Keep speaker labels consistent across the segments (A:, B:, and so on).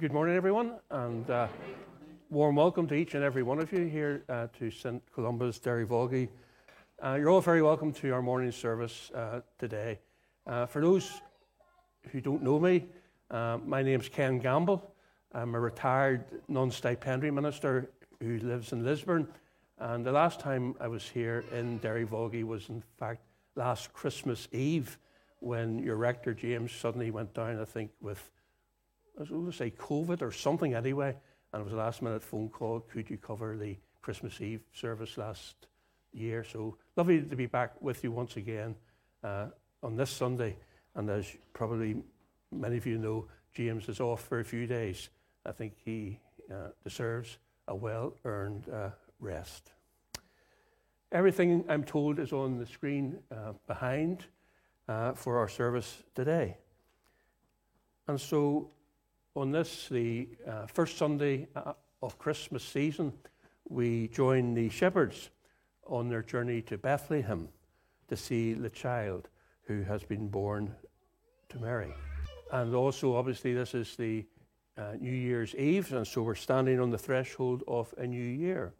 A: Good morning, everyone, and uh, warm welcome to each and every one of you here uh, to St. Columba's, Derryvolgie. Uh, you're all very welcome to our morning service uh, today. Uh, for those who don't know me, uh, my name's Ken Gamble. I'm a retired non stipendiary minister who lives in Lisburn. And the last time I was here in Derryvolgie was, in fact, last Christmas Eve when your rector, James, suddenly went down, I think, with was going to say COVID or something anyway, and it was a last minute phone call. Could you cover the Christmas Eve service last year? So lovely to be back with you once again uh, on this Sunday. And as probably many of you know, James is off for a few days. I think he uh, deserves a well earned uh, rest. Everything I'm told is on the screen uh, behind uh, for our service today. And so on this, the uh, first Sunday uh, of Christmas season, we join the shepherds on their journey to Bethlehem to see the child who has been born to Mary. And also, obviously, this is the uh, New Year's Eve, and so we're standing on the threshold of a new year.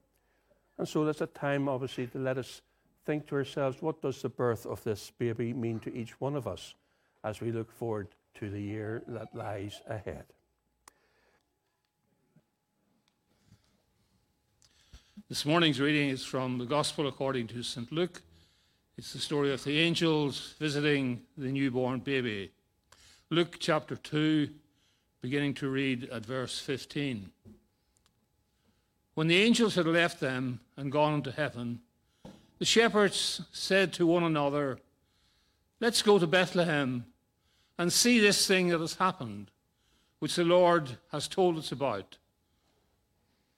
A: And so that's a time, obviously, to let us think to ourselves what does the birth of this baby mean to each one of us as we look forward to the year that lies ahead.
B: This morning's reading is from the Gospel according to St. Luke. It's the story of the angels visiting the newborn baby. Luke chapter 2, beginning to read at verse 15. When the angels had left them and gone into heaven, the shepherds said to one another, Let's go to Bethlehem and see this thing that has happened, which the Lord has told us about.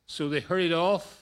B: So they hurried off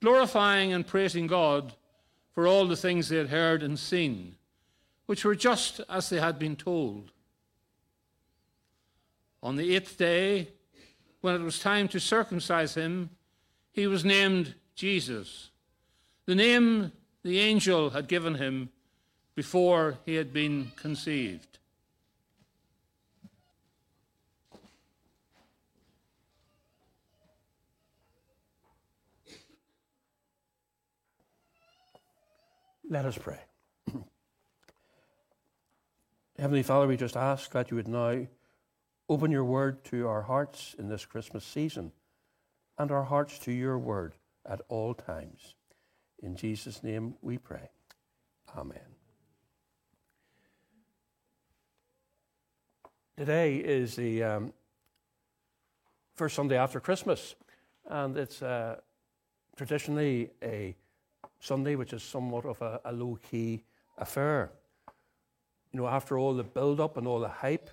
B: glorifying and praising God for all the things they had heard and seen, which were just as they had been told. On the eighth day, when it was time to circumcise him, he was named Jesus, the name the angel had given him before he had been conceived.
A: Let us pray. Heavenly Father, we just ask that you would now open your word to our hearts in this Christmas season and our hearts to your word at all times. In Jesus' name we pray. Amen. Today is the um, first Sunday after Christmas, and it's uh, traditionally a Sunday, which is somewhat of a, a low key affair. You know, after all the build up and all the hype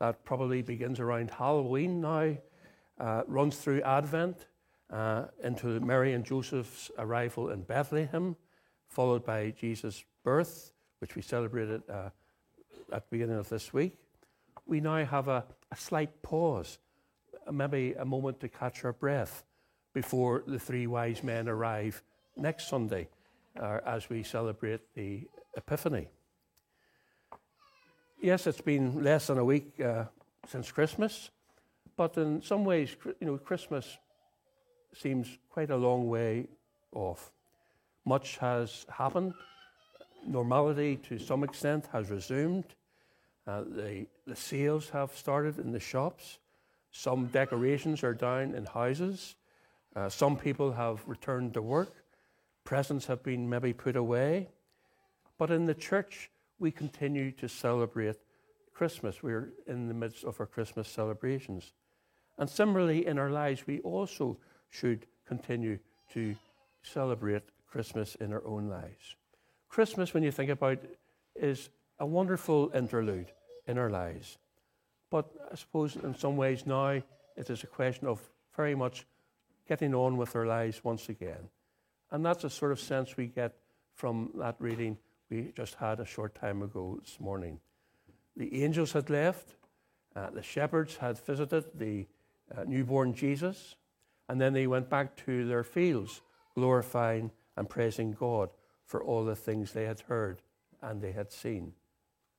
A: that probably begins around Halloween now, uh, runs through Advent uh, into Mary and Joseph's arrival in Bethlehem, followed by Jesus' birth, which we celebrated uh, at the beginning of this week. We now have a, a slight pause, maybe a moment to catch our breath before the three wise men arrive next Sunday uh, as we celebrate the Epiphany. Yes, it's been less than a week uh, since Christmas, but in some ways, you know, Christmas seems quite a long way off. Much has happened. Normality, to some extent, has resumed. Uh, the, the sales have started in the shops. Some decorations are down in houses. Uh, some people have returned to work. Presents have been maybe put away. But in the church, we continue to celebrate Christmas. We're in the midst of our Christmas celebrations. And similarly, in our lives, we also should continue to celebrate Christmas in our own lives. Christmas, when you think about it, is a wonderful interlude in our lives. But I suppose in some ways now it is a question of very much getting on with our lives once again. And that's the sort of sense we get from that reading we just had a short time ago this morning. The angels had left, uh, the shepherds had visited the uh, newborn Jesus, and then they went back to their fields, glorifying and praising God for all the things they had heard and they had seen.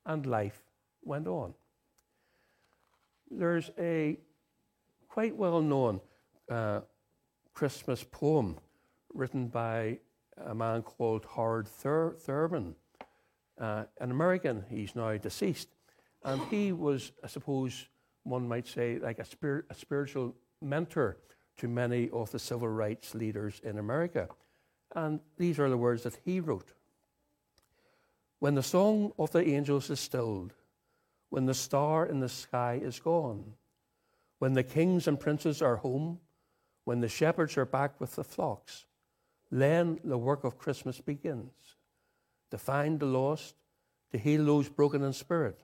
A: And life went on. There's a quite well known uh, Christmas poem written by a man called Howard Thur- Thurman, uh, an American. He's now deceased. And he was, I suppose, one might say, like a, spir- a spiritual mentor to many of the civil rights leaders in America. And these are the words that he wrote When the song of the angels is stilled, when the star in the sky is gone, when the kings and princes are home, when the shepherds are back with the flocks, then the work of Christmas begins to find the lost, to heal those broken in spirit,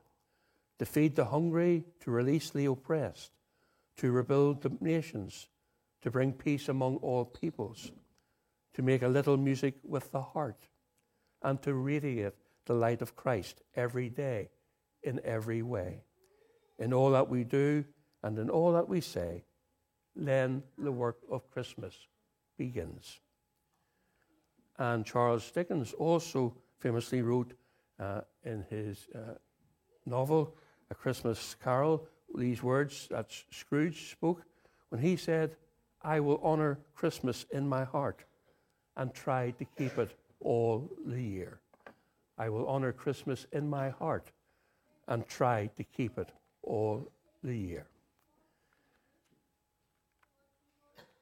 A: to feed the hungry, to release the oppressed, to rebuild the nations, to bring peace among all peoples, to make a little music with the heart, and to radiate the light of Christ every day in every way. In all that we do and in all that we say, then the work of Christmas begins. And Charles Dickens also famously wrote uh, in his uh, novel, A Christmas Carol, these words that Scrooge spoke when he said, I will honour Christmas in my heart and try to keep it all the year. I will honour Christmas in my heart and try to keep it all the year.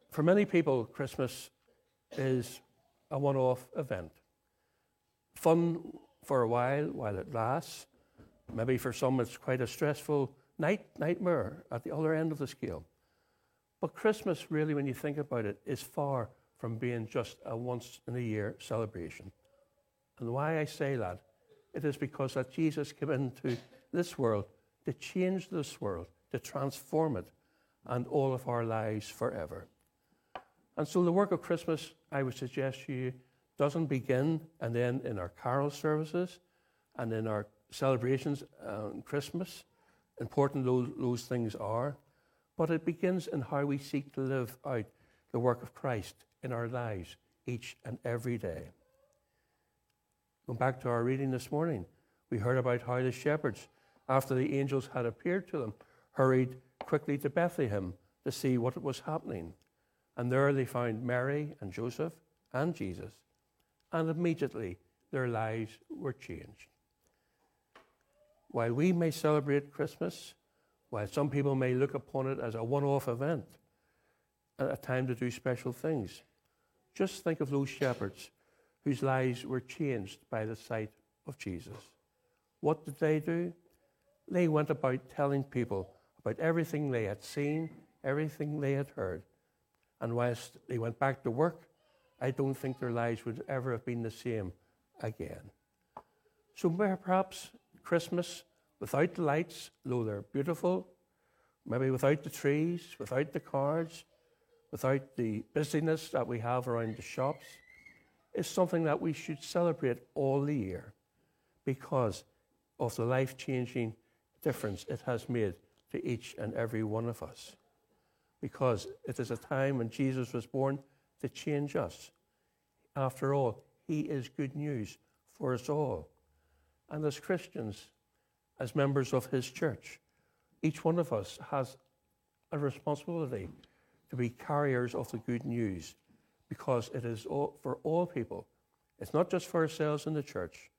A: For many people, Christmas is a one off event. Fun for a while, while it lasts. Maybe for some, it's quite a stressful night, nightmare at the other end of the scale. But Christmas, really, when you think about it, is far from being just a once in a year celebration. And why I say that it is because that Jesus came into this world to change this world, to transform it, and all of our lives forever. And so the work of Christmas, I would suggest to you, doesn't begin and then in our carol services and in our celebrations on Christmas, important those, those things are, but it begins in how we seek to live out the work of Christ in our lives each and every day. Going back to our reading this morning, we heard about how the shepherds, after the angels had appeared to them, hurried quickly to Bethlehem to see what was happening. And there they found Mary and Joseph and Jesus, and immediately their lives were changed. While we may celebrate Christmas, while some people may look upon it as a one off event, a time to do special things, just think of those shepherds whose lives were changed by the sight of Jesus. What did they do? They went about telling people about everything they had seen, everything they had heard. And whilst they went back to work, I don't think their lives would ever have been the same again. So perhaps Christmas, without the lights, though they're beautiful, maybe without the trees, without the cards, without the busyness that we have around the shops, is something that we should celebrate all the year because of the life changing difference it has made to each and every one of us. Because it is a time when Jesus was born to change us. After all, He is good news for us all. And as Christians, as members of His church, each one of us has a responsibility to be carriers of the good news because it is all, for all people. It's not just for ourselves in the church.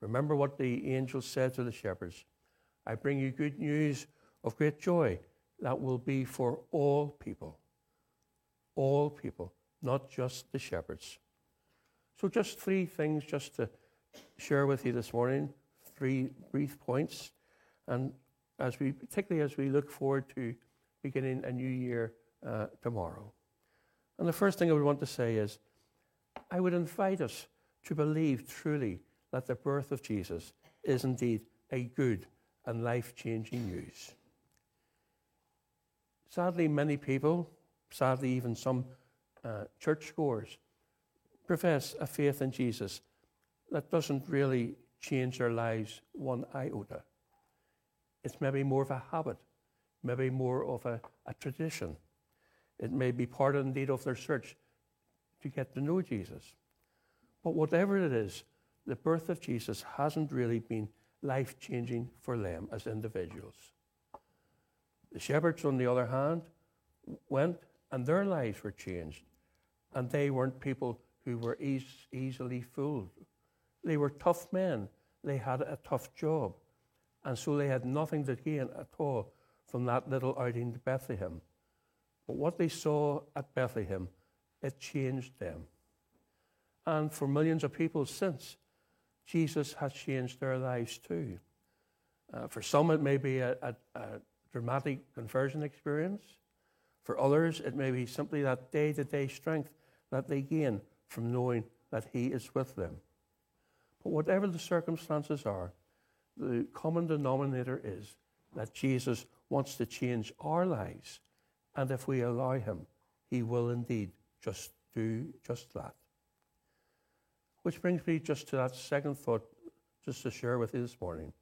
A: Remember what the angels said to the shepherds I bring you good news of great joy that will be for all people. All people, not just the shepherds. So, just three things just to share with you this morning, three brief points. And as we, particularly as we look forward to beginning a new year uh, tomorrow. And the first thing I would want to say is I would invite us to believe truly that the birth of Jesus is indeed a good and life changing news. Sadly, many people, sadly, even some uh, churchgoers profess a faith in Jesus that doesn't really change their lives one iota. It's maybe more of a habit, maybe more of a, a tradition. It may be part indeed of their search to get to know Jesus. But whatever it is, the birth of Jesus hasn't really been life changing for them as individuals. The shepherds, on the other hand, went and their lives were changed. And they weren't people who were eas- easily fooled. They were tough men. They had a tough job. And so they had nothing to gain at all from that little outing to Bethlehem. But what they saw at Bethlehem, it changed them. And for millions of people since, Jesus has changed their lives too. Uh, for some, it may be a, a, a dramatic conversion experience. For others, it may be simply that day to day strength that they gain from knowing that He is with them. But whatever the circumstances are, the common denominator is that Jesus wants to change our lives. And if we allow Him, He will indeed just do just that. Which brings me just to that second thought, just to share with you this morning.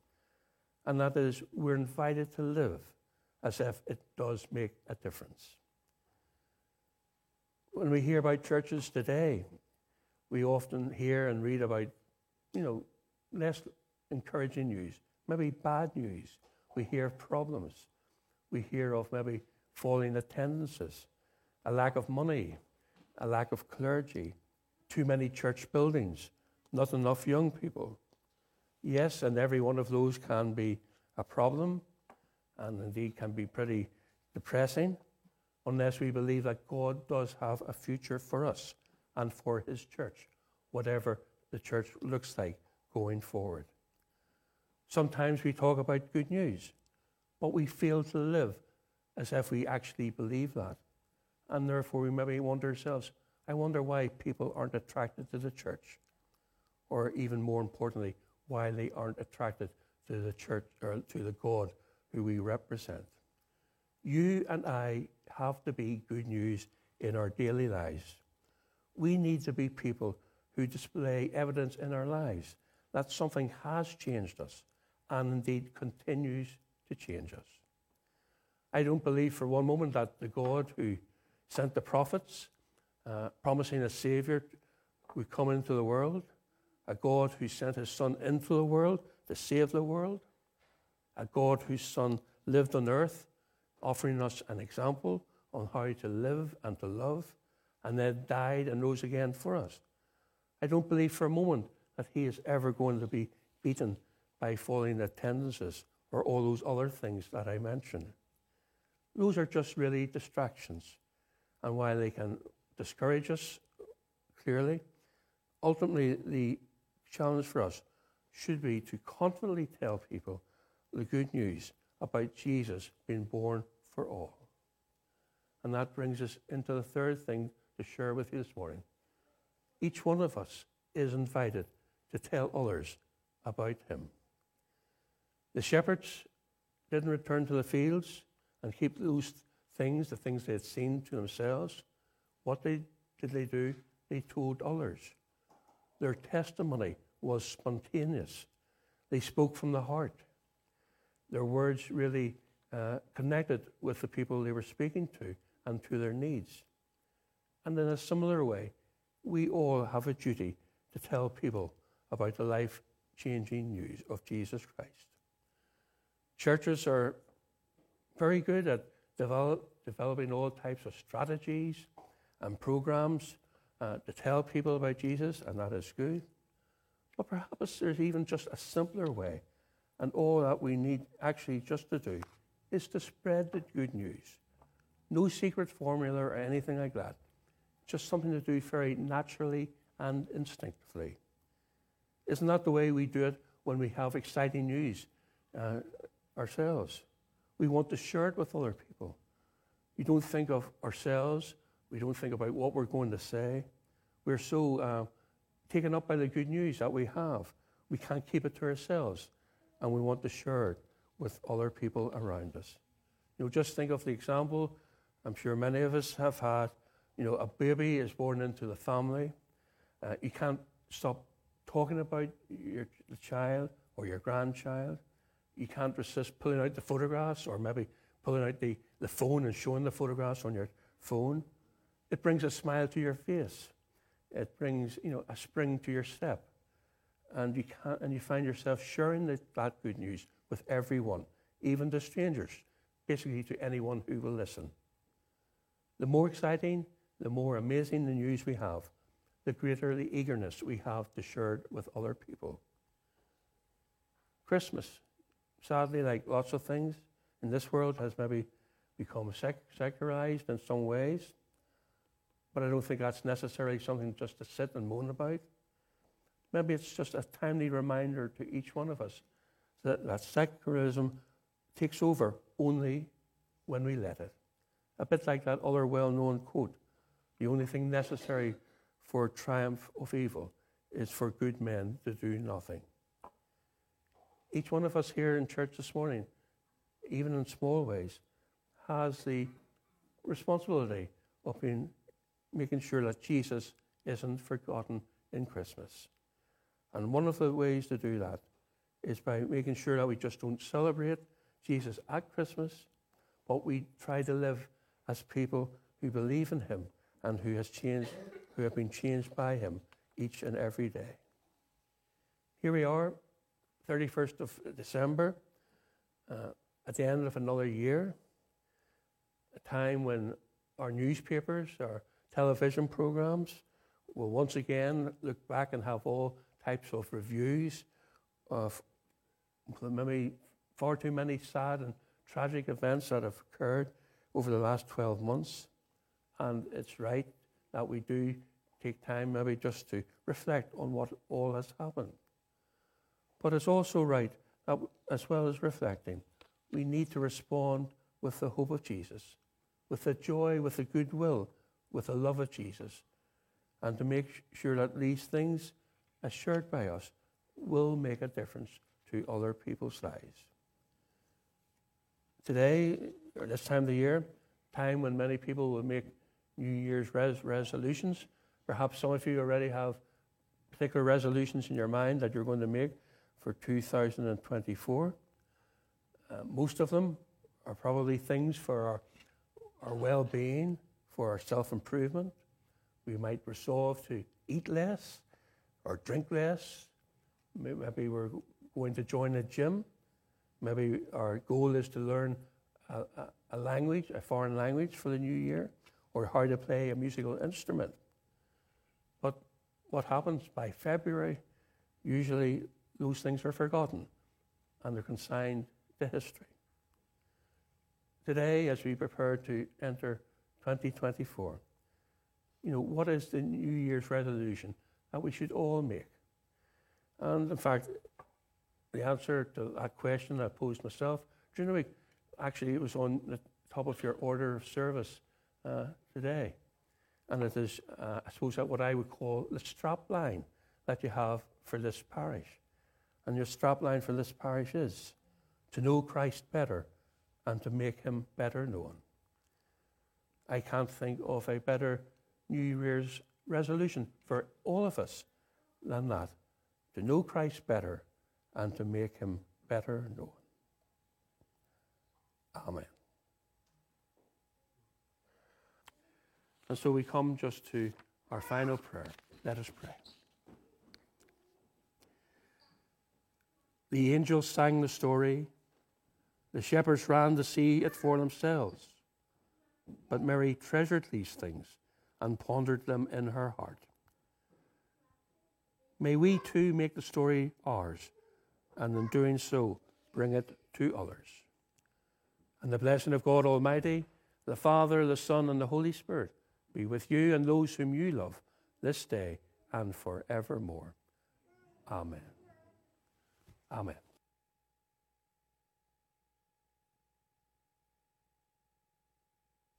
A: And that is, we're invited to live as if it does make a difference. When we hear about churches today, we often hear and read about, you know, less encouraging news, maybe bad news. We hear of problems. We hear of maybe falling attendances, a lack of money, a lack of clergy, too many church buildings, not enough young people. Yes, and every one of those can be a problem and indeed can be pretty depressing unless we believe that God does have a future for us and for His church, whatever the church looks like going forward. Sometimes we talk about good news, but we fail to live as if we actually believe that. And therefore, we maybe wonder ourselves, I wonder why people aren't attracted to the church. Or even more importantly, why they aren't attracted to the church or to the God who we represent. You and I have to be good news in our daily lives. We need to be people who display evidence in our lives that something has changed us and indeed continues to change us. I don't believe for one moment that the God who sent the prophets, uh, promising a Savior would come into the world, a God who sent his Son into the world to save the world, a God whose Son lived on earth, offering us an example on how to live and to love, and then died and rose again for us. I don't believe for a moment that he is ever going to be beaten by falling attendances or all those other things that I mentioned. Those are just really distractions. And while they can discourage us clearly, ultimately the challenge for us should be to confidently tell people the good news about Jesus being born for all. And that brings us into the third thing to share with you this morning. Each one of us is invited to tell others about him. The shepherds didn't return to the fields and keep those things, the things they had seen to themselves. What they, did they do? They told others. Their testimony was spontaneous. They spoke from the heart. Their words really uh, connected with the people they were speaking to and to their needs. And in a similar way, we all have a duty to tell people about the life changing news of Jesus Christ. Churches are very good at develop, developing all types of strategies and programs uh, to tell people about Jesus, and that is good. But perhaps there's even just a simpler way, and all that we need actually just to do is to spread the good news. No secret formula or anything like that. Just something to do very naturally and instinctively. Isn't that the way we do it when we have exciting news uh, ourselves? We want to share it with other people. We don't think of ourselves. We don't think about what we're going to say. We're so uh, taken up by the good news that we have. We can't keep it to ourselves, and we want to share it with other people around us. You know, just think of the example I'm sure many of us have had, you know, a baby is born into the family. Uh, you can't stop talking about your the child or your grandchild. You can't resist pulling out the photographs or maybe pulling out the, the phone and showing the photographs on your phone. It brings a smile to your face. It brings, you know, a spring to your step. And you, can't, and you find yourself sharing the, that good news with everyone, even to strangers, basically to anyone who will listen. The more exciting, the more amazing the news we have, the greater the eagerness we have to share it with other people. Christmas, sadly, like lots of things in this world, has maybe become sec- secularized in some ways, but I don't think that's necessarily something just to sit and moan about. Maybe it's just a timely reminder to each one of us that, that secularism takes over only when we let it. A bit like that other well known quote the only thing necessary for triumph of evil is for good men to do nothing. Each one of us here in church this morning, even in small ways, has the responsibility of being, making sure that Jesus isn't forgotten in Christmas. And one of the ways to do that is by making sure that we just don't celebrate Jesus at Christmas, but we try to live as people who believe in him and who has changed, who have been changed by him each and every day. Here we are, 31st of December, uh, at the end of another year, a time when our newspapers, our television programs will once again look back and have all types of reviews of maybe far too many sad and tragic events that have occurred over the last 12 months. And it's right that we do take time maybe just to reflect on what all has happened. But it's also right that, as well as reflecting, we need to respond with the hope of Jesus, with the joy, with the goodwill, with the love of Jesus, and to make sure that these things, as shared by us, will make a difference to other people's lives. Today, or this time of the year, time when many people will make New Year's res- resolutions. Perhaps some of you already have particular resolutions in your mind that you're going to make for 2024. Uh, most of them are probably things for our, our well being, for our self improvement. We might resolve to eat less or drink less. Maybe we're going to join a gym. Maybe our goal is to learn a, a, a language, a foreign language for the new year or how to play a musical instrument. But what happens by February, usually those things are forgotten and they're consigned to history. Today, as we prepare to enter 2024, you know, what is the New Year's resolution that we should all make? And in fact, the answer to that question I posed myself during the week, actually, it was on the top of your order of service uh, today. And it is, uh, I suppose, what I would call the strap line that you have for this parish. And your strap line for this parish is to know Christ better and to make him better known. I can't think of a better New Year's resolution for all of us than that to know Christ better and to make him better known. Amen. And so we come just to our final prayer. Let us pray. The angels sang the story. The shepherds ran to see it for themselves. But Mary treasured these things and pondered them in her heart. May we too make the story ours, and in doing so, bring it to others. And the blessing of God Almighty, the Father, the Son, and the Holy Spirit be with you and those whom you love this day and forevermore. Amen. Amen.